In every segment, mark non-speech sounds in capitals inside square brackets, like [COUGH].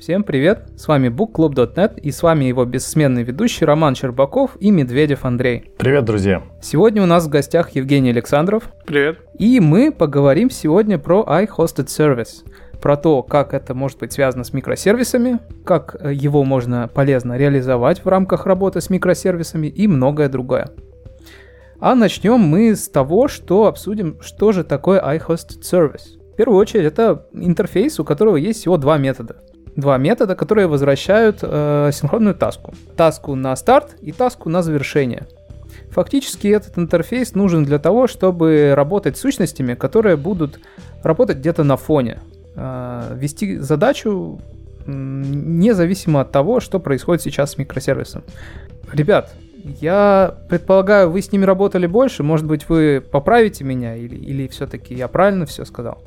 Всем привет, с вами bookclub.net и с вами его бессменный ведущий Роман Щербаков и Медведев Андрей. Привет, друзья. Сегодня у нас в гостях Евгений Александров. Привет. И мы поговорим сегодня про iHosted Service, про то, как это может быть связано с микросервисами, как его можно полезно реализовать в рамках работы с микросервисами и многое другое. А начнем мы с того, что обсудим, что же такое iHosted Service. В первую очередь, это интерфейс, у которого есть всего два метода. Два метода, которые возвращают э, синхронную таску. Таску на старт и таску на завершение. Фактически этот интерфейс нужен для того, чтобы работать с сущностями, которые будут работать где-то на фоне. Э, вести задачу независимо от того, что происходит сейчас с микросервисом. Ребят, я предполагаю, вы с ними работали больше. Может быть, вы поправите меня или, или все-таки я правильно все сказал?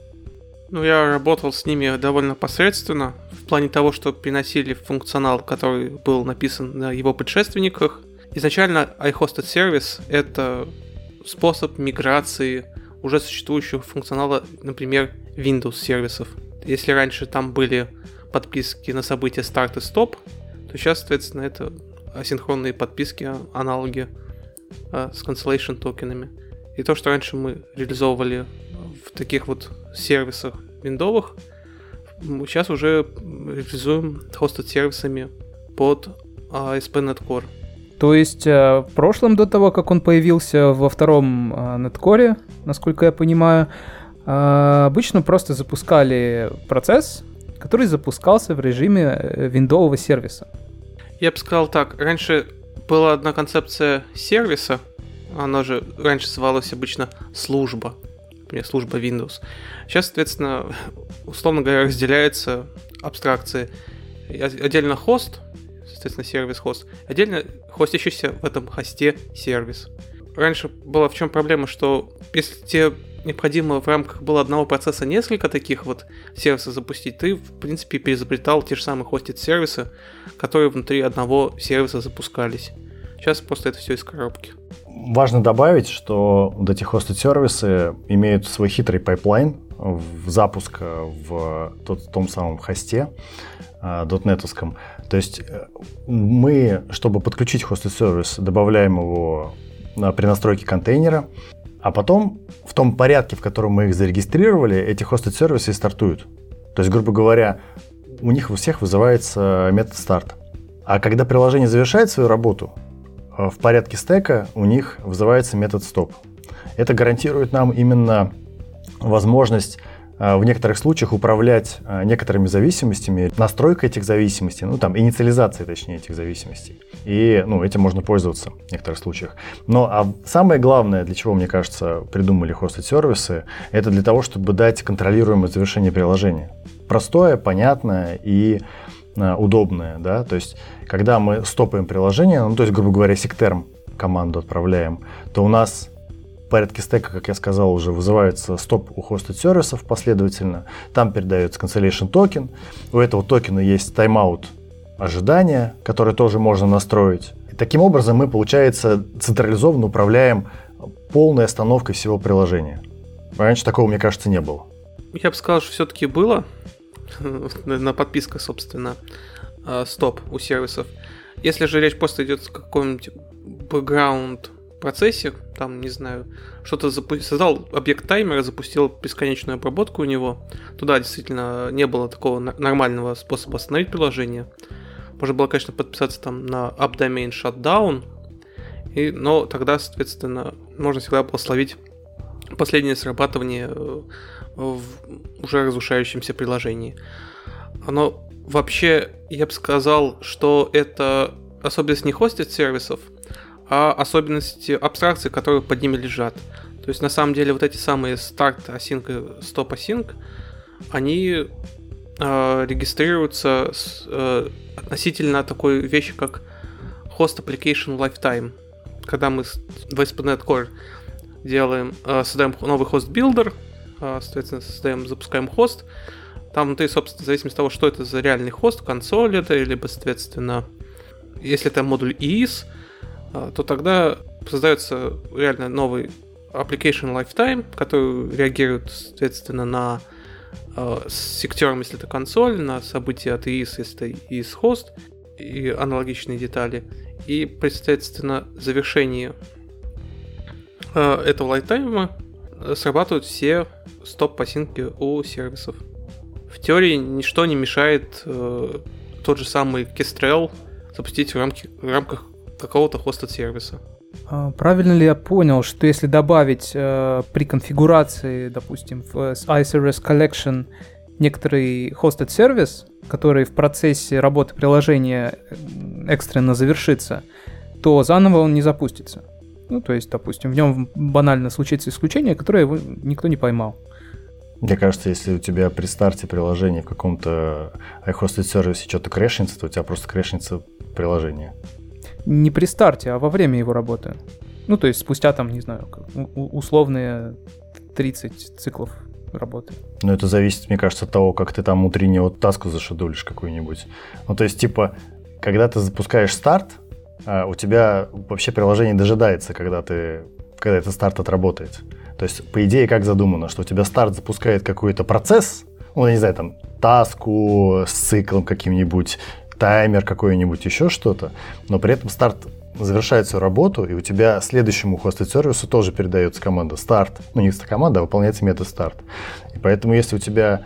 Ну, я работал с ними довольно посредственно, в плане того, что приносили функционал, который был написан на его предшественниках. Изначально iHosted Service — это способ миграции уже существующего функционала, например, Windows сервисов. Если раньше там были подписки на события старт и стоп, то сейчас, соответственно, это асинхронные подписки, аналоги а, с cancellation токенами. И то, что раньше мы реализовывали в таких вот сервисах виндовых, сейчас уже реализуем хостед сервисами под ASP.NET Core. То есть э, в прошлом, до того, как он появился во втором NetCore, насколько я понимаю, э, обычно просто запускали процесс, который запускался в режиме э, виндового сервиса. Я бы сказал так, раньше была одна концепция сервиса, она же раньше называлась обычно служба например, служба Windows. Сейчас, соответственно, условно говоря, разделяется абстракции. Отдельно хост, соответственно, сервис-хост, отдельно хостящийся в этом хосте сервис. Раньше была в чем проблема, что если тебе необходимо в рамках было одного процесса несколько таких вот сервисов запустить, ты, в принципе, переизобретал те же самые хостит сервисы, которые внутри одного сервиса запускались. Сейчас просто это все из коробки. Важно добавить, что вот эти hosted-сервисы имеют свой хитрый пайплайн в запуска в тот, том самом хосте дотнетовском. То есть э, мы, чтобы подключить hosted-сервис, добавляем его при настройке контейнера, а потом в том порядке, в котором мы их зарегистрировали, эти hosted-сервисы стартуют. То есть, грубо говоря, у них у всех вызывается метод старт. А когда приложение завершает свою работу, в порядке стека у них вызывается метод стоп. Это гарантирует нам именно возможность э, в некоторых случаях управлять э, некоторыми зависимостями, настройкой этих зависимостей, ну там инициализацией, точнее, этих зависимостей. И ну, этим можно пользоваться в некоторых случаях. Но а самое главное, для чего, мне кажется, придумали хостед сервисы, это для того, чтобы дать контролируемое завершение приложения. Простое, понятное и Э, удобное, да, то есть когда мы стопаем приложение, ну, то есть, грубо говоря, SIGTERM команду отправляем, то у нас в порядке стека, как я сказал, уже вызывается стоп у hosted сервисов последовательно, там передается cancellation токен, у этого токена есть тайм-аут ожидания, который тоже можно настроить. И таким образом мы, получается, централизованно управляем полной остановкой всего приложения. Раньше такого, мне кажется, не было. Я бы сказал, что все-таки было, [LAUGHS] на подписках, собственно, а, стоп у сервисов. Если же речь просто идет о каком-нибудь бэкграунд процессе, там, не знаю, что-то запу- создал объект таймера, запустил бесконечную обработку у него, туда действительно не было такого нормального способа остановить приложение. Можно было, конечно, подписаться там на updomain shutdown, и, но тогда, соответственно, можно всегда было словить последнее срабатывание э, в уже разрушающемся приложении. Оно вообще, я бы сказал, что это особенность не хостит сервисов, а особенности абстракции, которые под ними лежат. То есть на самом деле вот эти самые старт async и stop async, они э, регистрируются с, э, относительно такой вещи, как host application lifetime. Когда мы в ASP.NET Core делаем, э, создаем новый host builder, а, соответственно, создаем, запускаем хост. Там внутри, собственно, в зависимости от того, что это за реальный хост, консоль это, либо, соответственно, если это модуль IIS, а, то тогда создается реально новый application lifetime, который реагирует, соответственно, на э, с сектером, если это консоль, на события от EIS, если это EIS хост, и аналогичные детали. И, соответственно, завершение этого лайфтайма срабатывают все стоп-посинки у сервисов. В теории ничто не мешает э, тот же самый Kestrel запустить в, рамки, в рамках какого-то хоста сервиса. А, правильно ли я понял, что если добавить э, при конфигурации, допустим, в iService Collection некоторый hosted сервис, который в процессе работы приложения экстренно завершится, то заново он не запустится. Ну, то есть, допустим, в нем банально случится исключение, которое его никто не поймал. Мне кажется, если у тебя при старте приложения в каком-то iHosted сервисе что-то крэшится, то у тебя просто крэшится приложение. Не при старте, а во время его работы. Ну, то есть спустя там, не знаю, условные 30 циклов работы. Ну, это зависит, мне кажется, от того, как ты там утреннюю вот таску зашедулишь какую-нибудь. Ну, то есть, типа, когда ты запускаешь старт, у тебя вообще приложение дожидается, когда ты когда этот старт отработает. То есть, по идее, как задумано, что у тебя старт запускает какой-то процесс, ну, не знаю, там, таску с циклом каким-нибудь, таймер какой-нибудь, еще что-то, но при этом старт завершает свою работу, и у тебя следующему хостед сервису тоже передается команда старт. Ну, не команда, а выполняется метод старт. И поэтому, если у тебя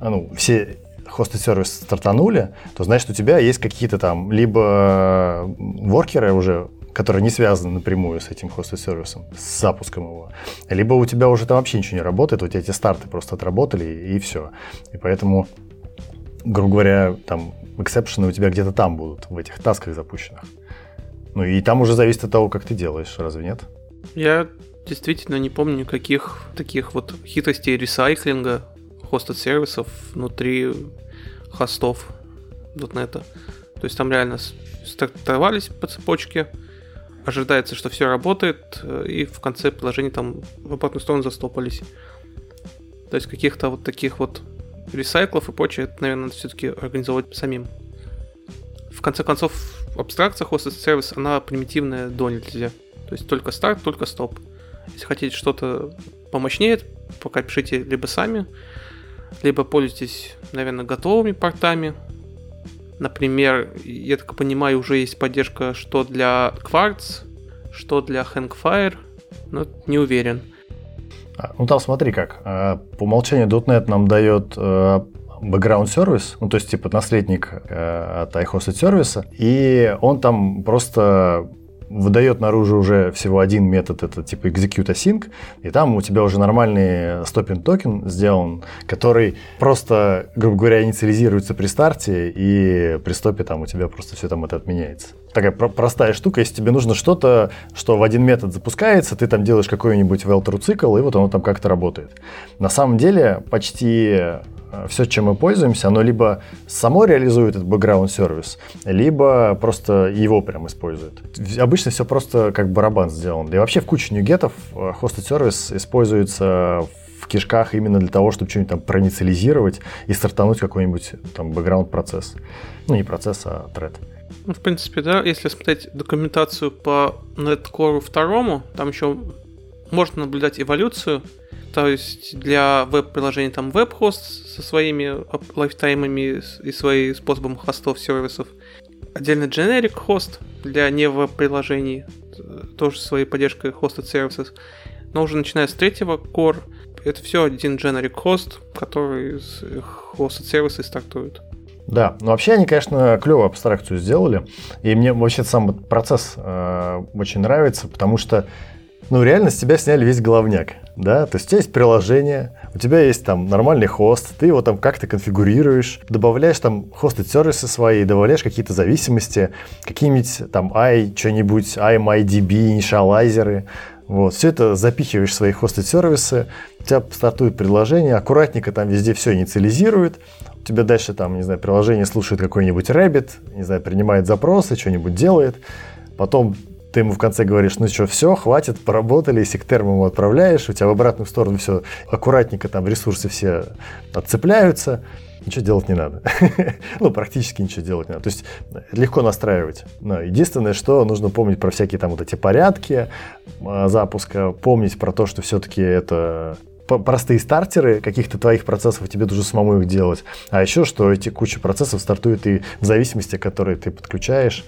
ну, все хостед сервисы стартанули, то значит у тебя есть какие-то там либо воркеры уже которые не связаны напрямую с этим хостед-сервисом, с запуском его. Либо у тебя уже там вообще ничего не работает, у тебя эти старты просто отработали, и, и все. И поэтому, грубо говоря, там эксепшены у тебя где-то там будут, в этих тасках запущенных. Ну и там уже зависит от того, как ты делаешь, разве нет? Я действительно не помню никаких таких вот хитростей ресайклинга хостед сервисов внутри хостов .NET. То есть там реально стартовались по цепочке, ожидается, что все работает, э, и в конце приложения там в обратную сторону застопались. То есть каких-то вот таких вот ресайклов и прочее, это, наверное, надо все-таки организовать самим. В конце концов, абстракция hosted сервис, она примитивная до нельзя. То есть только старт, только стоп. Если хотите что-то помощнее, пока пишите либо сами, либо пользуйтесь, наверное, готовыми портами, Например, я так понимаю, уже есть поддержка что для Quartz, что для Hangfire, но не уверен. А, ну там смотри как. А, по умолчанию .NET нам дает э, background сервис, ну то есть типа наследник э, от iHosted сервиса, и он там просто выдает наружу уже всего один метод, это типа execute async, и там у тебя уже нормальный стопин токен сделан, который просто, грубо говоря, инициализируется при старте, и при стопе там у тебя просто все там это отменяется. Такая про- простая штука, если тебе нужно что-то, что в один метод запускается, ты там делаешь какой-нибудь well цикл, и вот оно там как-то работает. На самом деле почти все, чем мы пользуемся, оно либо само реализует этот background сервис, либо просто его прям использует. Обычно все просто как барабан сделан. И вообще в куче ньюгетов hosted э, используется в кишках именно для того, чтобы что-нибудь там проинициализировать и стартануть какой-нибудь там background процесс. Ну, не процесс, а тред. Ну, в принципе, да, если смотреть документацию по Netcore второму, там еще можно наблюдать эволюцию то есть для веб-приложений там веб-хост со своими лайфтаймами и своим способом хостов сервисов. Отдельно generic хост для не веб-приложений, тоже своей поддержкой hosted services. Но уже начиная с третьего core, это все один generic хост, который hosted сервисы стартует. Да, но вообще они, конечно, клевую абстракцию сделали. И мне вообще сам процесс э, очень нравится, потому что ну, реально с тебя сняли весь головняк, да, то есть у тебя есть приложение, у тебя есть там нормальный хост, ты его там как-то конфигурируешь, добавляешь там хосты сервисы свои, добавляешь какие-то зависимости, какие-нибудь там i, что-нибудь, IMIDB, инициалайзеры, вот, все это запихиваешь в свои хосты сервисы, у тебя стартует приложение, аккуратненько там везде все инициализирует, у тебя дальше там, не знаю, приложение слушает какой-нибудь Rabbit, не знаю, принимает запросы, что-нибудь делает, потом ты ему в конце говоришь, ну что, все, хватит, поработали, сектерм ему отправляешь, у тебя в обратную сторону все аккуратненько, там ресурсы все отцепляются, ничего делать не надо. [LAUGHS] ну, практически ничего делать не надо. То есть легко настраивать. Но единственное, что нужно помнить про всякие там вот эти порядки а, запуска, помнить про то, что все-таки это простые стартеры каких-то твоих процессов, тебе нужно самому их делать. А еще, что эти куча процессов стартуют и в зависимости, которые ты подключаешь,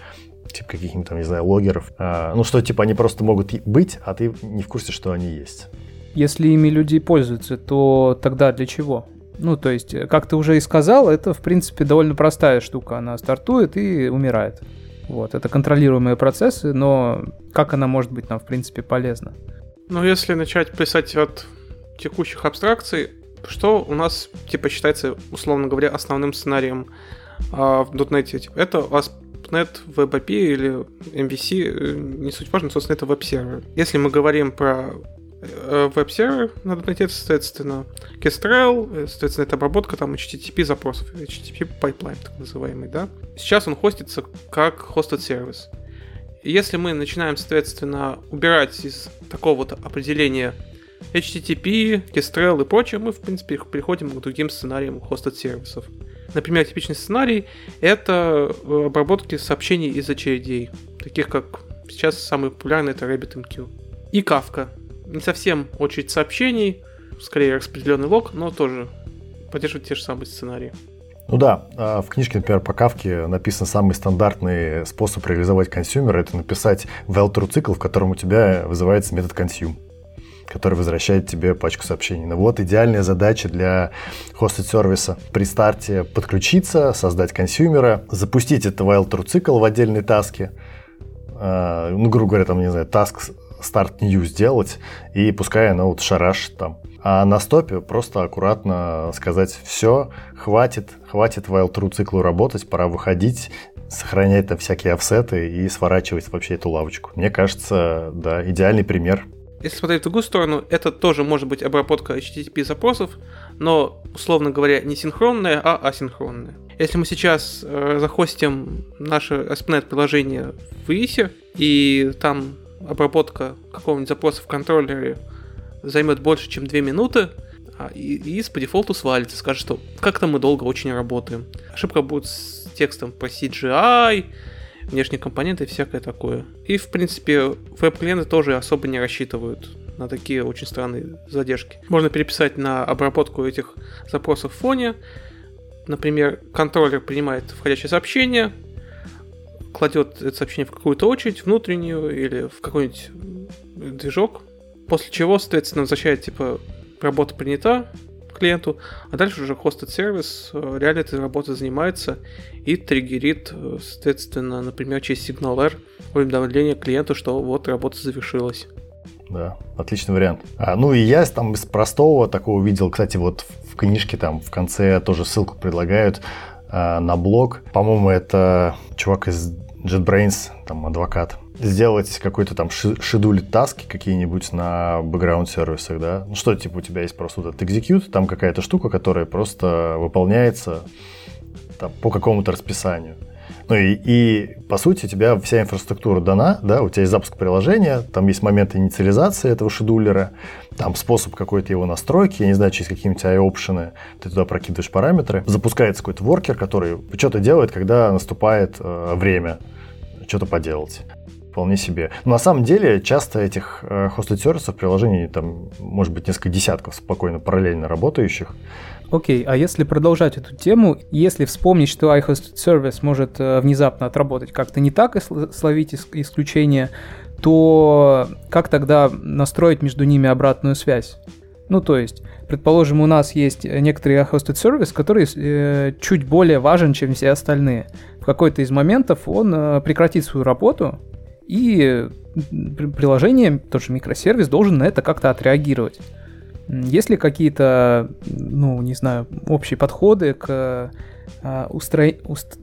типа каких-нибудь там, не знаю, логеров. А, ну, что, типа, они просто могут быть, а ты не в курсе, что они есть. Если ими люди пользуются, то тогда для чего? Ну, то есть, как ты уже и сказал, это, в принципе, довольно простая штука. Она стартует и умирает. Вот, это контролируемые процессы, но как она может быть нам, в принципе, полезна? Ну, если начать писать от текущих абстракций, что у нас, типа, считается, условно говоря, основным сценарием а, в .NET? Типа, это у вас .NET, WebAPI или MVC, э, не суть важно, собственно, это веб-сервер. Если мы говорим про э, веб-сервер на .NET, соответственно, Kestrel, соответственно, это обработка там HTTP запросов, HTTP pipeline, так называемый, да. Сейчас он хостится как hosted сервис. Если мы начинаем, соответственно, убирать из такого вот определения HTTP, Kestrel и прочее, мы, в принципе, переходим к другим сценариям hosted сервисов. Например, типичный сценарий — это э, обработки сообщений из очередей, таких как сейчас самый популярный — это RabbitMQ. И Kafka. Не совсем очередь сообщений, скорее распределенный лог, но тоже поддерживает те же самые сценарии. Ну да, а в книжке, например, по Кавке написан самый стандартный способ реализовать консюмера. Это написать well-true цикл, в котором у тебя вызывается метод consume который возвращает тебе пачку сообщений. Ну вот идеальная задача для хостед сервиса. При старте подключиться, создать консюмера, запустить этот while true цикл в отдельной таске, э, ну, грубо говоря, там, не знаю, task start new сделать, и пускай она вот шараш там. А на стопе просто аккуратно сказать, все, хватит, хватит while true циклу работать, пора выходить, сохранять там всякие офсеты и сворачивать вообще эту лавочку. Мне кажется, да, идеальный пример если смотреть в другую сторону, это тоже может быть обработка HTTP запросов, но, условно говоря, не синхронная, а асинхронная. Если мы сейчас э, захостим наше ASP.NET приложение в ISE, и там обработка какого-нибудь запроса в контроллере займет больше, чем 2 минуты, а, и IS по дефолту свалится, скажет, что как-то мы долго очень работаем. Ошибка будет с текстом по CGI, внешние компоненты и всякое такое. И, в принципе, веб-клиенты тоже особо не рассчитывают на такие очень странные задержки. Можно переписать на обработку этих запросов в фоне. Например, контроллер принимает входящее сообщение, кладет это сообщение в какую-то очередь, внутреннюю или в какой-нибудь движок, после чего, соответственно, возвращает, типа, работа принята, клиенту, а дальше уже хостед сервис э, реально этой работой занимается и триггерит, э, соответственно, например, через сигнал R уведомление клиенту, что вот работа завершилась. Да, отличный вариант. А, ну и я там из простого такого видел, кстати, вот в книжке там в конце тоже ссылку предлагают а, на блог. По-моему, это чувак из JetBrains, там адвокат, сделать какой-то там шедуль таски какие-нибудь на бэкграунд сервисах, да? Ну что, типа у тебя есть просто вот этот execute, там какая-то штука, которая просто выполняется там, по какому-то расписанию. Ну и, и, по сути, у тебя вся инфраструктура дана, да, у тебя есть запуск приложения, там есть момент инициализации этого шедулера, там способ какой-то его настройки, я не знаю, через какие-нибудь AI-опшены ты туда прокидываешь параметры, запускается какой-то воркер, который что-то делает, когда наступает э, время что-то поделать вполне себе. Но на самом деле часто этих э, hosted сервисов приложений там может быть несколько десятков спокойно параллельно работающих. Окей, okay, а если продолжать эту тему, если вспомнить, что iHosted Service может э, внезапно отработать как-то не так и словить исключение, то как тогда настроить между ними обратную связь? Ну, то есть, предположим, у нас есть некоторый hosted сервис, который э, чуть более важен, чем все остальные. В какой-то из моментов он э, прекратит свою работу, и приложение, тоже микросервис, должен на это как-то отреагировать. Есть ли какие-то, ну, не знаю, общие подходы к, а, устро... уст...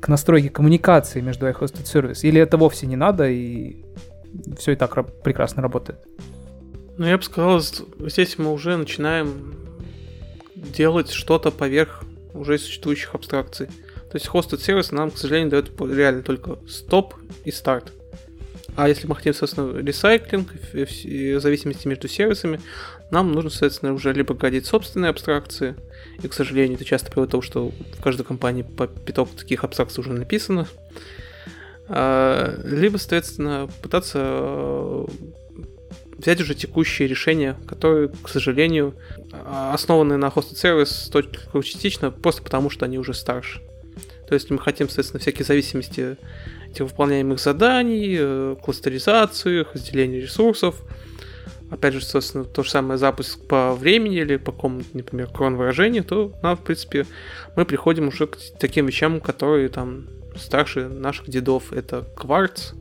к настройке коммуникации между iHosted сервис? Или это вовсе не надо, и все и так прекрасно работает? Ну, я бы сказал, здесь мы уже начинаем делать что-то поверх уже существующих абстракций. То есть hosted сервис нам, к сожалению, дает реально только стоп и старт. А если мы хотим, соответственно, ресайклинг, в зависимости между сервисами, нам нужно, соответственно, уже либо градить собственные абстракции, и, к сожалению, это часто приводит к тому, что в каждой компании по пяток таких абстракций уже написано, а, либо, соответственно, пытаться взять уже текущие решения, которые, к сожалению, основаны на hosted сервис только частично, просто потому что они уже старше. То есть мы хотим, соответственно, всякие зависимости этих выполняемых заданий, э, кластеризацию, разделение ресурсов. Опять же, собственно, то же самое запуск по времени или по какому-то, например, крон выражению, то нам, в принципе, мы приходим уже к таким вещам, которые там старше наших дедов. Это кварц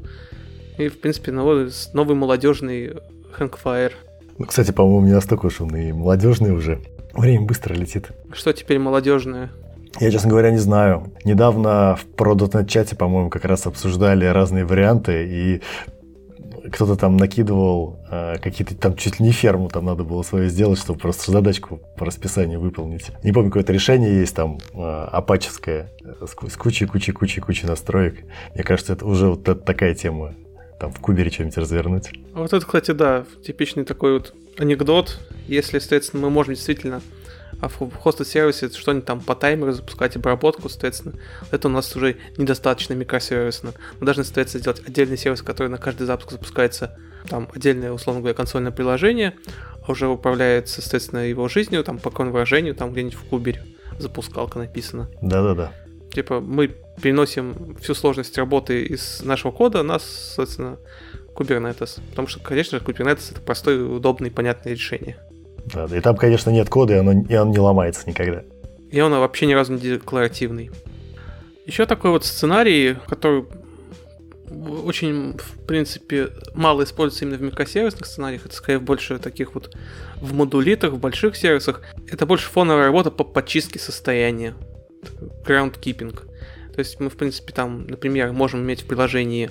и, в принципе, новый, новый молодежный Хэнгфайр. Ну, кстати, по-моему, не настолько уж он и молодежный уже. Время быстро летит. Что теперь молодежное? Я, честно говоря, не знаю. Недавно в Pro.NET чате, по-моему, как раз обсуждали разные варианты, и кто-то там накидывал э, какие-то там чуть ли не ферму там надо было свою сделать, чтобы просто задачку по расписанию выполнить. Не помню, какое-то решение есть там э, апачевское с кучей-кучей-кучей-кучей настроек. Мне кажется, это уже вот такая тема. Там в кубере что-нибудь развернуть. Вот это, кстати, да, типичный такой вот анекдот. Если, соответственно, мы можем действительно а в хостед сервисе что-нибудь там по таймеру запускать обработку, соответственно, это у нас уже недостаточно микросервисно. Мы должны, соответственно, сделать отдельный сервис, который на каждый запуск запускается, там, отдельное, условно говоря, консольное приложение, а уже управляется, соответственно, его жизнью, там, по конвержению, там, где-нибудь в кубере запускалка написана. Да-да-да. Типа, мы переносим всю сложность работы из нашего кода на, соответственно, Kubernetes. Потому что, конечно же, Kubernetes это простое, удобное и понятное решение. Да, и там, конечно, нет кода, и, оно, и он не ломается никогда. И он вообще ни разу не декларативный. Еще такой вот сценарий, который очень, в принципе, мало используется именно в микросервисных сценариях, это скорее больше таких вот в модулитах, в больших сервисах. Это больше фоновая работа по подчистке состояния. Groundkeeping. То есть мы, в принципе, там, например, можем иметь в приложении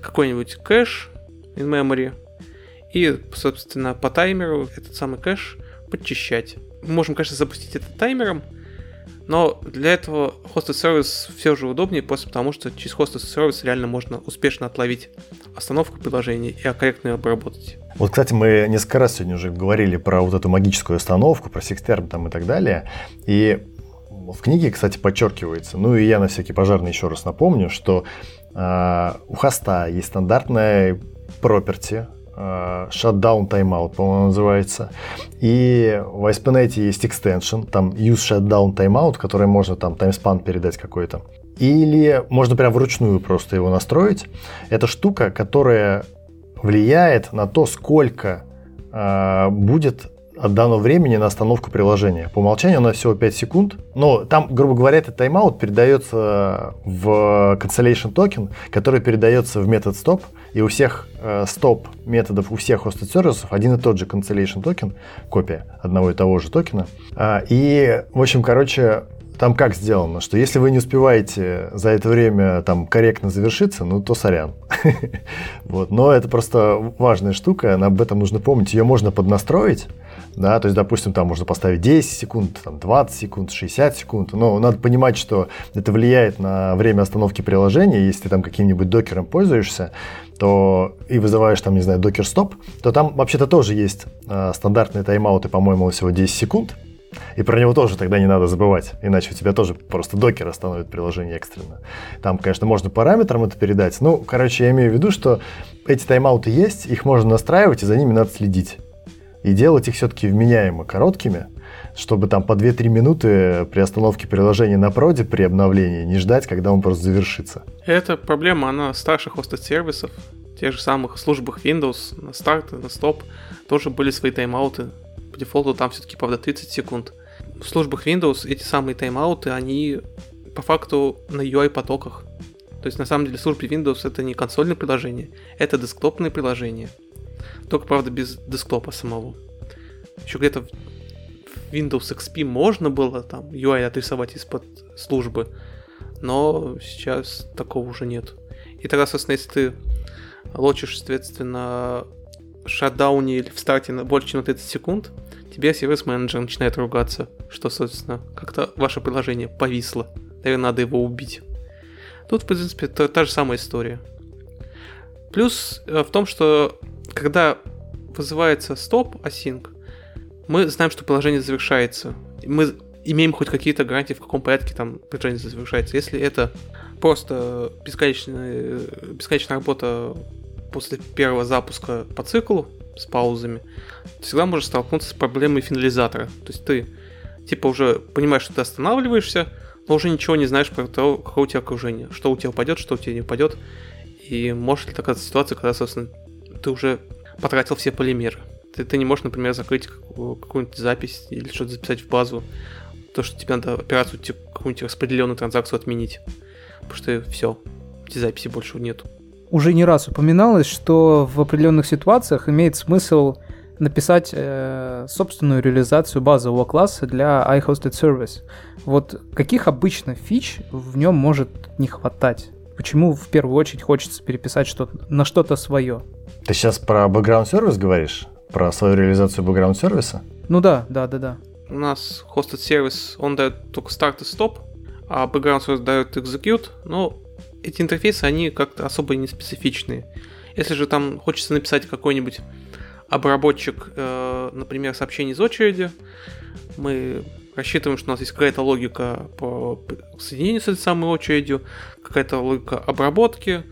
какой-нибудь кэш in memory, и, собственно, по таймеру этот самый кэш подчищать. Мы можем, конечно, запустить это таймером, но для этого hosted сервис все же удобнее, просто потому что через hosted сервис реально можно успешно отловить остановку приложения и корректно ее обработать. Вот, кстати, мы несколько раз сегодня уже говорили про вот эту магическую остановку, про секстерн там и так далее. И в книге, кстати, подчеркивается, ну и я на всякий пожарный еще раз напомню, что э, у хоста есть стандартная property, shutdown timeout, по-моему, называется. И в ASP.NET есть extension, там use shutdown timeout, который можно там timespan передать какой-то. Или можно прям вручную просто его настроить. Это штука, которая влияет на то, сколько э, будет от данного времени на остановку приложения. По умолчанию она всего 5 секунд, но там, грубо говоря, этот тайм-аут передается в cancellation токен, который передается в метод stop, и у всех э, стоп методов, у всех hosted сервисов один и тот же cancellation токен, копия одного и того же токена. А, и, в общем, короче, там как сделано, что если вы не успеваете за это время там корректно завершиться, ну то сорян. [LAUGHS] вот. Но это просто важная штука, об этом нужно помнить. Ее можно поднастроить, да, то есть, допустим, там можно поставить 10 секунд, там 20 секунд, 60 секунд, но надо понимать, что это влияет на время остановки приложения, если ты там каким-нибудь докером пользуешься, то и вызываешь там, не знаю, докер стоп, то там вообще-то тоже есть э, стандартные тайм-ауты, по-моему, всего 10 секунд, и про него тоже тогда не надо забывать, иначе у тебя тоже просто докер остановит приложение экстренно. Там, конечно, можно параметрам это передать. Ну, короче, я имею в виду, что эти тайм-ауты есть, их можно настраивать, и за ними надо следить. И делать их все-таки вменяемо короткими, чтобы там по 2-3 минуты при остановке приложения на проде при обновлении не ждать, когда он просто завершится. Эта проблема, она старших хостед сервисов, тех же самых службах Windows, на старт, на стоп, тоже были свои тайм-ауты по дефолту там все-таки, правда, 30 секунд. В службах Windows эти самые тайм-ауты, они по факту на UI-потоках. То есть, на самом деле, службы Windows это не консольное приложение, это десктопное приложение. Только, правда, без десктопа самого. Еще где-то в Windows XP можно было там UI отрисовать из-под службы, но сейчас такого уже нет. И тогда, собственно, если ты лочишь, соответственно, шатдауне или в старте на больше, чем на 30 секунд, тебе сервис-менеджер начинает ругаться, что, собственно, как-то ваше приложение повисло. Наверное, надо его убить. Тут, в принципе, та, та же самая история. Плюс э, в том, что когда вызывается стоп async, мы знаем, что приложение завершается. Мы имеем хоть какие-то гарантии, в каком порядке там приложение завершается. Если это просто бесконечная, бесконечная работа после первого запуска по циклу, с паузами, всегда можешь столкнуться с проблемой финализатора. То есть ты типа уже понимаешь, что ты останавливаешься, но уже ничего не знаешь про то, какое у тебя окружение, что у тебя упадет, что у тебя не упадет. И может ли такая ситуация, когда, собственно, ты уже потратил все полимеры. Ты, ты не можешь, например, закрыть какую-нибудь запись или что-то записать в базу. То, что тебе надо операцию, типа, какую-нибудь распределенную транзакцию отменить. Потому что все, эти записи больше нету. Уже не раз упоминалось, что в определенных ситуациях имеет смысл написать э, собственную реализацию базового класса для iHosted Service. Вот каких обычно фич в нем может не хватать? Почему в первую очередь хочется переписать что-то на что-то свое? Ты сейчас про background сервис говоришь? Про свою реализацию background сервиса? Ну да, да, да, да. У нас hosted сервис, он дает только старт и стоп, а background сервис дает execute, но эти интерфейсы, они как-то особо не специфичные. Если же там хочется написать какой-нибудь обработчик, э, например, сообщений из очереди. Мы рассчитываем, что у нас есть какая-то логика по соединению с этой самой очередью, какая-то логика обработки,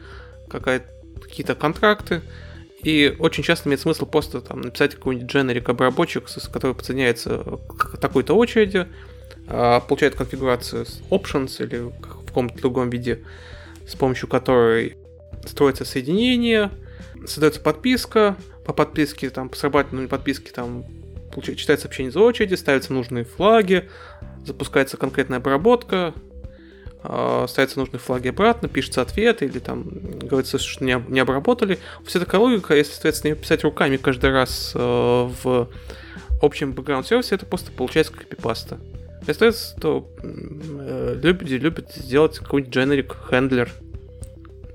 какие-то контракты. И очень часто имеет смысл просто там, написать какой-нибудь generic обработчик, который подсоединяется к такой-то очереди, а, получает конфигурацию с options или в каком-то другом виде, с помощью которой строится соединение, создается подписка, по подписке, там, по срабатыванию подписки, там, читается сообщение за очереди, ставятся нужные флаги, запускается конкретная обработка, э, ставятся нужные флаги обратно, пишется ответ, или там говорится, что не, не обработали. Вся такая логика, если, соответственно, писать руками каждый раз э, в общем бэкграунд сервисе, это просто получается как копипаста. Остается, то э, люди любят сделать какой-нибудь generic handler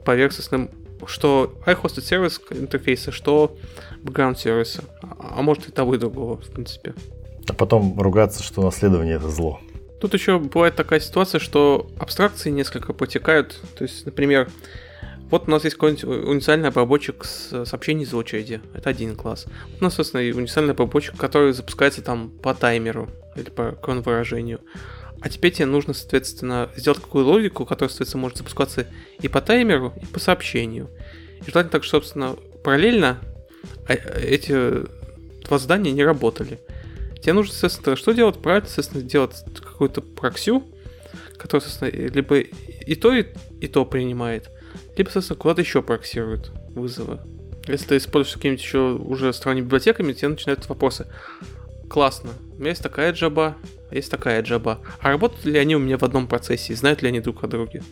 поверхностным что iHosted сервис интерфейса, что background сервиса. А, а может и того, и другого, в принципе. А потом ругаться, что наследование это зло. Тут еще бывает такая ситуация, что абстракции несколько протекают. То есть, например, вот у нас есть какой-нибудь универсальный обработчик с сообщений из очереди. Это один класс. У нас, собственно, и универсальный обработчик, который запускается там по таймеру или по выражению. А теперь тебе нужно, соответственно, сделать какую логику, которая, соответственно, может запускаться и по таймеру, и по сообщению. И желательно так, собственно, параллельно а, эти два задания не работали. Тебе нужно, соответственно, что делать? Правильно, соответственно, делать какую-то проксю, которая, соответственно, либо и то, и, и то принимает, либо, соответственно, куда-то еще проксирует вызовы. Если ты используешь какими-нибудь еще уже сторонними библиотеками, тебе начинают вопросы. Классно, у меня есть такая джаба, есть такая джаба. А работают ли они у меня в одном процессе? Знают ли они друг о друге?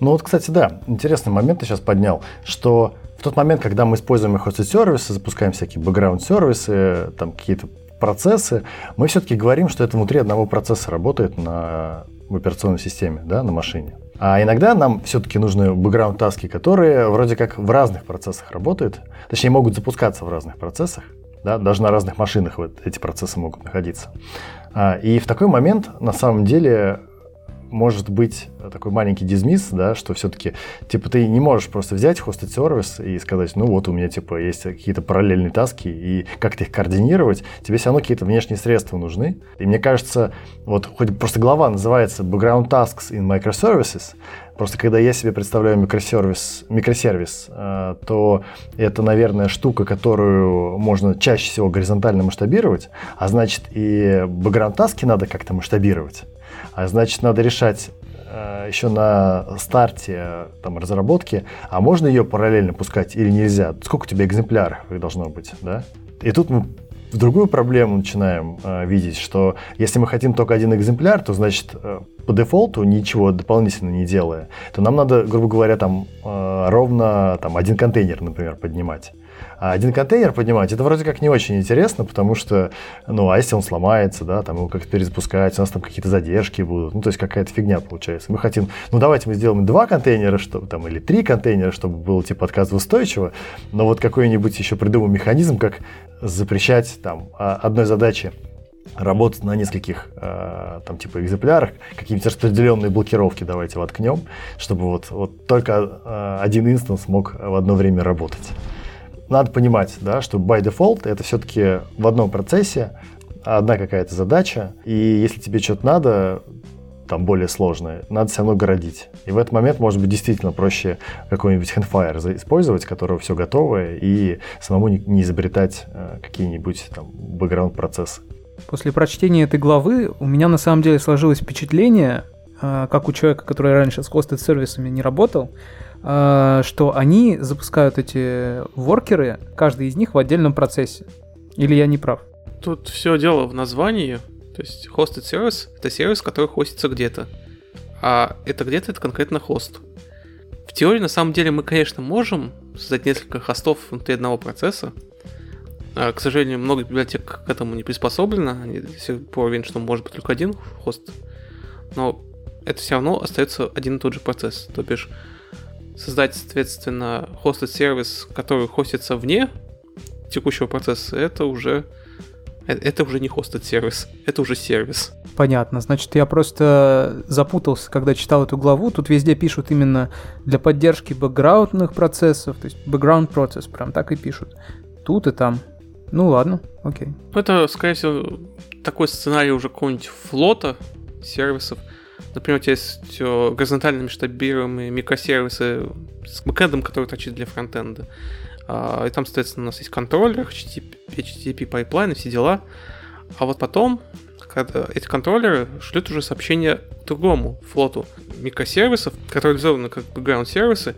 Ну вот, кстати, да, интересный момент ты сейчас поднял, что тот момент, когда мы используем hosted сервисы, запускаем всякие background сервисы, там какие-то процессы, мы все-таки говорим, что это внутри одного процесса работает на в операционной системе, да, на машине. А иногда нам все-таки нужны background таски, которые вроде как в разных процессах работают, точнее могут запускаться в разных процессах, да, даже на разных машинах вот эти процессы могут находиться. А, и в такой момент на самом деле может быть такой маленький дизмисс, да, что все-таки, типа, ты не можешь просто взять хостед сервис и сказать, ну вот у меня, типа, есть какие-то параллельные таски, и как-то их координировать, тебе все равно какие-то внешние средства нужны. И мне кажется, вот хоть просто глава называется Background Tasks in Microservices, Просто когда я себе представляю микросервис, микросервис, э, то это, наверное, штука, которую можно чаще всего горизонтально масштабировать, а значит и бэкграунд-таски надо как-то масштабировать. А значит, надо решать э, еще на старте там, разработки, а можно ее параллельно пускать или нельзя? Сколько у тебя экземпляров должно быть, да? И тут мы в другую проблему начинаем э, видеть, что если мы хотим только один экземпляр, то значит э, по дефолту ничего дополнительно не делая, то нам надо, грубо говоря, там э, ровно там один контейнер, например, поднимать. А один контейнер поднимать, это вроде как не очень интересно, потому что, ну, а если он сломается, да, там его как-то перезапускать, у нас там какие-то задержки будут, ну, то есть какая-то фигня получается. Мы хотим, ну, давайте мы сделаем два контейнера, чтобы там, или три контейнера, чтобы было, типа, отказоустойчиво, но вот какой-нибудь еще придумаем механизм, как запрещать там а, одной задаче работать на нескольких э, там типа экземплярах, какие-нибудь распределенные блокировки давайте воткнем, чтобы вот, вот только э, один инстанс мог в одно время работать надо понимать, да, что by default это все-таки в одном процессе одна какая-то задача, и если тебе что-то надо, там более сложное, надо все равно городить. И в этот момент, может быть, действительно проще какой-нибудь handfire использовать, которого все готовое, и самому не, изобретать э, какие-нибудь там бэкграунд-процессы. После прочтения этой главы у меня на самом деле сложилось впечатление, э, как у человека, который раньше с hosted сервисами не работал, что они запускают эти воркеры, каждый из них в отдельном процессе. Или я не прав? Тут все дело в названии. То есть hosted сервис — это сервис, который хостится где-то. А это где-то это конкретно хост. В теории, на самом деле, мы, конечно, можем создать несколько хостов внутри одного процесса. А, к сожалению, много библиотек к этому не приспособлено. Они до сих пор уверены, что может быть только один хост. Но это все равно остается один и тот же процесс. То бишь, создать, соответственно, хостед сервис, который хостится вне текущего процесса, это уже Э, это уже не хостед сервис, это уже сервис. Понятно. Значит, я просто запутался, когда читал эту главу. Тут везде пишут именно для поддержки бэкграундных процессов, то есть background процесс, прям так и пишут. Тут и там. Ну ладно, окей. Это, скорее всего, такой сценарий уже какого-нибудь флота сервисов. Например, у тебя есть э, горизонтально масштабируемые микросервисы с бэкэндом, который торчит для фронтенда. А, и там, соответственно, у нас есть контроллер, HTTP, HTTP пайплайн и все дела. А вот потом, когда эти контроллеры шлют уже сообщение другому флоту микросервисов, которые реализованы как background-сервисы,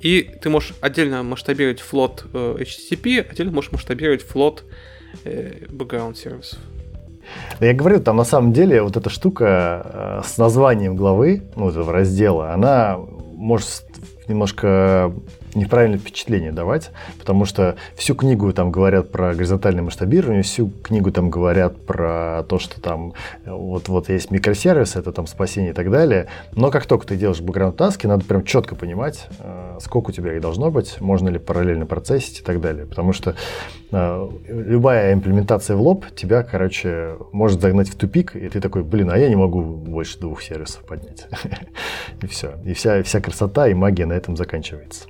и ты можешь отдельно масштабировать флот э, HTTP, отдельно можешь масштабировать флот э, Я говорю, там на самом деле вот эта штука э, с названием главы, ну, этого раздела, она может немножко неправильное впечатление давать, потому что всю книгу там говорят про горизонтальное масштабирование, всю книгу там говорят про то, что там вот-вот есть микросервис, это там спасение и так далее, но как только ты делаешь бэкграунд-таски, надо прям четко понимать, э, сколько у тебя их должно быть, можно ли параллельно процессить и так далее, потому что э, любая имплементация в лоб тебя, короче, может загнать в тупик, и ты такой, блин, а я не могу больше двух сервисов поднять. [LAUGHS] И все. И вся, вся красота и магия на этом заканчивается.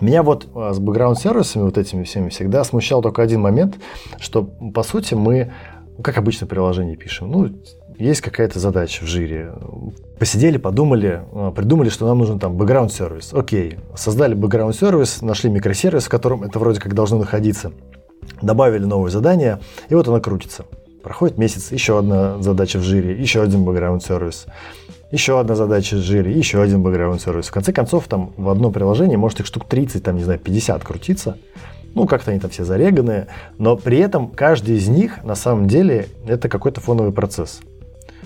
Меня вот а, с бэкграунд-сервисами, вот этими всеми, всегда смущал только один момент, что, по сути, мы, как обычно, приложение пишем. Ну, есть какая-то задача в жире. Посидели, подумали, а, придумали, что нам нужен там бэкграунд-сервис. Окей, создали бэкграунд-сервис, нашли микросервис, в котором это вроде как должно находиться. Добавили новое задание, и вот оно крутится. Проходит месяц, еще одна задача в жире, еще один бэкграунд-сервис еще одна задача с жире, еще один бэкграунд сервис. В конце концов, там в одно приложение может их штук 30, там, не знаю, 50 крутиться. Ну, как-то они там все зареганные, но при этом каждый из них на самом деле это какой-то фоновый процесс.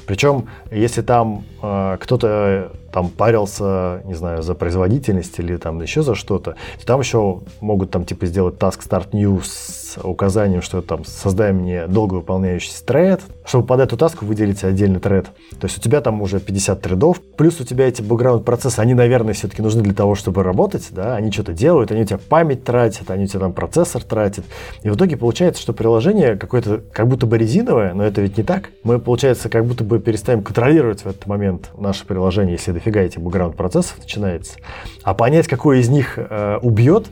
Причем, если там э, кто-то там парился, не знаю, за производительность или там еще за что-то, то там еще могут там типа сделать task start new с указанием, что там создай мне долго выполняющийся тред, чтобы под эту таску выделить отдельный тред. То есть у тебя там уже 50 тредов, плюс у тебя эти бэкграунд процессы, они, наверное, все-таки нужны для того, чтобы работать, да, они что-то делают, они у тебя память тратят, они у тебя там процессор тратят. И в итоге получается, что приложение какое-то как будто бы резиновое, но это ведь не так. Мы, получается, как будто бы перестаем контролировать в этот момент наше приложение, если дофига этих бэкграунд процессов начинается. А понять, какой из них э, убьет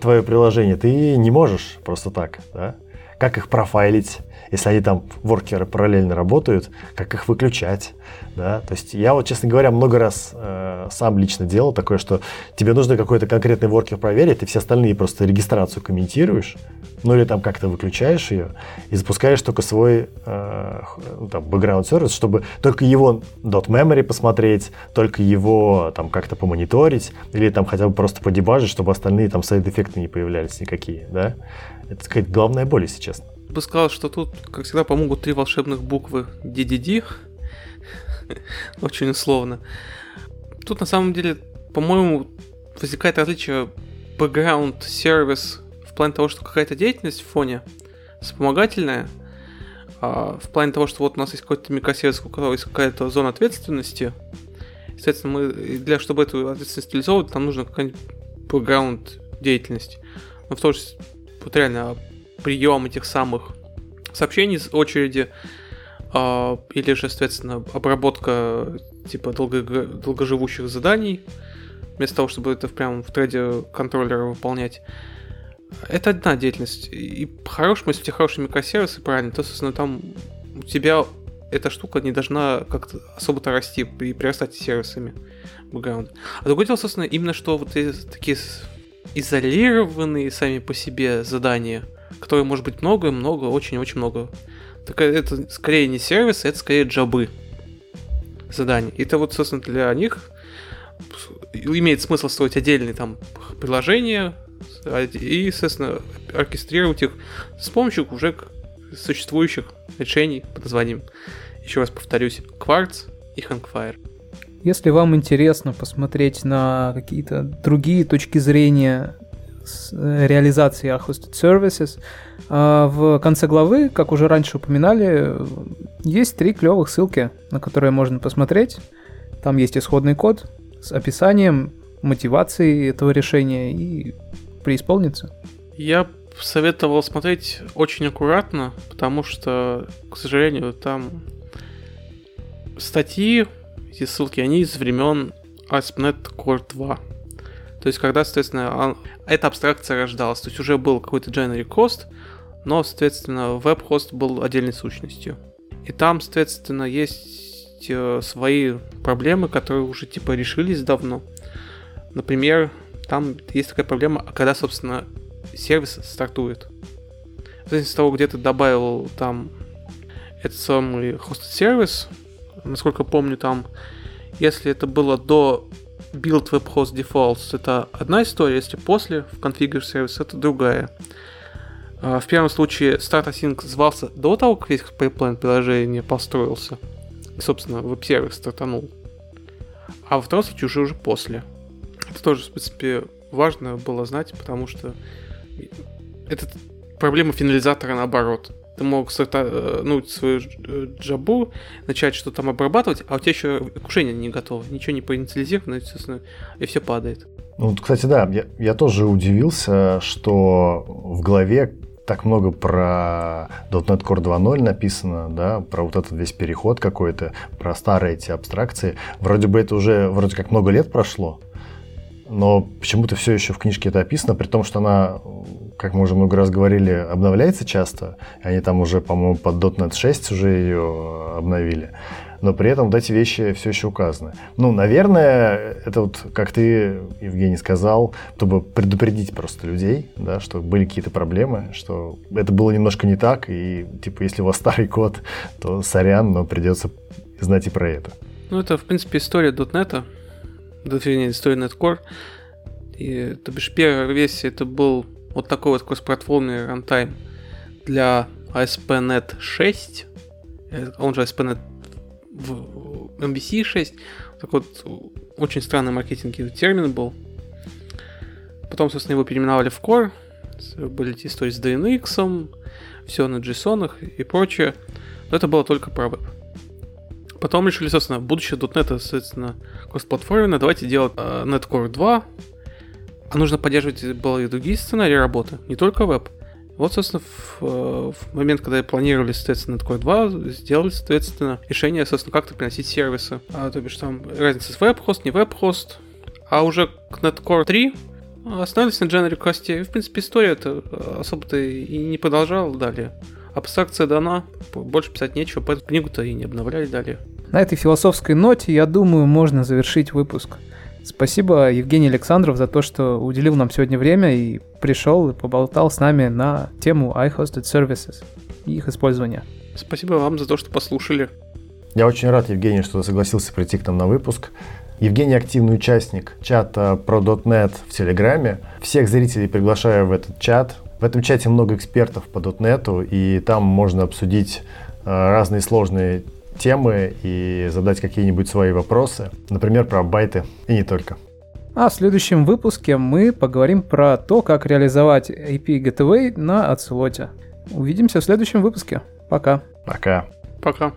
твое приложение, ты не можешь просто так, да? Как их профайлить, если они там воркеры параллельно работают, как их выключать, да, то есть я вот, честно говоря, много раз э, сам лично делал такое, что тебе нужно какой-то конкретный воркер проверить, ты все остальные просто регистрацию комментируешь, ну или там как-то выключаешь ее и запускаешь только свой э, ну, там, background сервис, чтобы только его memory посмотреть, только его там как-то помониторить или там хотя бы просто подебажить, чтобы остальные там сайд-эффекты не появлялись никакие, да. Это сказать главная боль, если честно бы сказал, что тут, как всегда, помогут три волшебных буквы DDD. [LAUGHS] Очень условно. Тут на самом деле, по-моему, возникает различие background сервис в плане того, что какая-то деятельность в фоне вспомогательная, а в плане того, что вот у нас есть какой-то микросервис, у которого есть какая-то зона ответственности. Естественно, мы для чтобы эту ответственность реализовывать, нам нужна какая-нибудь background деятельность. Но в то же вот реально прием этих самых сообщений с очереди, э, или же, соответственно, обработка типа долго, долгоживущих заданий, вместо того, чтобы это прямо в треде контроллера выполнять. Это одна деятельность. И по-хорошему, если у тебя хороший микросервис, и правильно, то, собственно, там у тебя эта штука не должна как-то особо-то расти и прирастать сервисами бэкграунда. А другое дело, собственно, именно что вот такие изолированные сами по себе задания, которые может быть много, много, очень-очень много. Так это скорее не сервисы, это скорее джабы заданий. Это вот, собственно, для них имеет смысл строить отдельные там приложения и, естественно, оркестрировать их с помощью уже существующих решений под названием, еще раз повторюсь, Quartz и Hangfire. Если вам интересно посмотреть на какие-то другие точки зрения реализации Hosted Services, а, в конце главы, как уже раньше упоминали, есть три клевых ссылки, на которые можно посмотреть. Там есть исходный код с описанием, мотивацией этого решения и преисполниться. Я советовал смотреть очень аккуратно, потому что, к сожалению, там статьи, эти ссылки, они из времен ASP.NET Core 2. То есть, когда, соответственно, эта абстракция рождалась. То есть, уже был какой-то generic host, но, соответственно, веб-хост был отдельной сущностью. И там, соответственно, есть э, свои проблемы, которые уже, типа, решились давно. Например, там есть такая проблема, когда, собственно, сервис стартует. В зависимости от того, где ты добавил там этот самый hosted сервис, насколько помню, там, если это было до build web host defaults, это одна история, если после в configure services, это другая. А, в первом случае start async звался до того, как весь пайплайн приложения построился. И, собственно, веб-сервис стартанул. А во втором случае уже уже после. Это тоже, в принципе, важно было знать, потому что это проблема финализатора наоборот. Ты мог ну, свою э, джабу, начать что-то там обрабатывать, а у тебя еще окружение не готово, ничего не поинициализировано, естественно, и все падает. Ну, кстати, да, я, я тоже удивился, что в главе так много про .NET Core 2.0 написано, да, про вот этот весь переход какой-то, про старые эти абстракции. Вроде бы это уже, вроде как много лет прошло, но почему-то все еще в книжке это описано, при том, что она, как мы уже много раз говорили, обновляется часто. Они там уже, по-моему, под .NET 6 уже ее обновили. Но при этом вот эти вещи все еще указаны. Ну, наверное, это вот, как ты, Евгений, сказал, чтобы предупредить просто людей, да, что были какие-то проблемы, что это было немножко не так, и, типа, если у вас старый код, то сорян, но придется знать и про это. Ну, это, в принципе, история .NET, точнее, история Netcore. И, то бишь, первая версия это был вот такой вот кроссплатформенный рантайм для ASP.NET 6, э, он же ASP.NET в MVC 6. Так вот, очень странный маркетинговый термин был. Потом, собственно, его переименовали в Core. Были эти истории с DNX, все на JSON и прочее. Но это было только про веб. Потом решили, собственно, будущее .NET, соответственно, кроссплатформенное, давайте делать э, NetCore 2, а нужно поддерживать было и другие сценарии работы, не только веб. Вот, собственно, в, э, в момент, когда планировали, соответственно, Netcore 2, сделали, соответственно, решение, собственно, как-то приносить сервисы. А, то бишь там разница с веб-хост, не веб-хост. А уже к Netcore 3 остановились на Generic хосте. И, в принципе, история это особо-то и не продолжала далее. Абстракция дана, больше писать нечего, поэтому книгу-то и не обновляли далее. На этой философской ноте, я думаю, можно завершить выпуск. Спасибо, Евгений Александров, за то, что уделил нам сегодня время и пришел и поболтал с нами на тему iHosted Services и их использования. Спасибо вам за то, что послушали. Я очень рад, Евгений, что ты согласился прийти к нам на выпуск. Евгений активный участник чата про .NET в Телеграме. Всех зрителей приглашаю в этот чат. В этом чате много экспертов по .NET, и там можно обсудить э, разные сложные темы и задать какие-нибудь свои вопросы, например, про байты и не только. А в следующем выпуске мы поговорим про то, как реализовать API Gateway на Ocelot. Увидимся в следующем выпуске. Пока. Пока. Пока.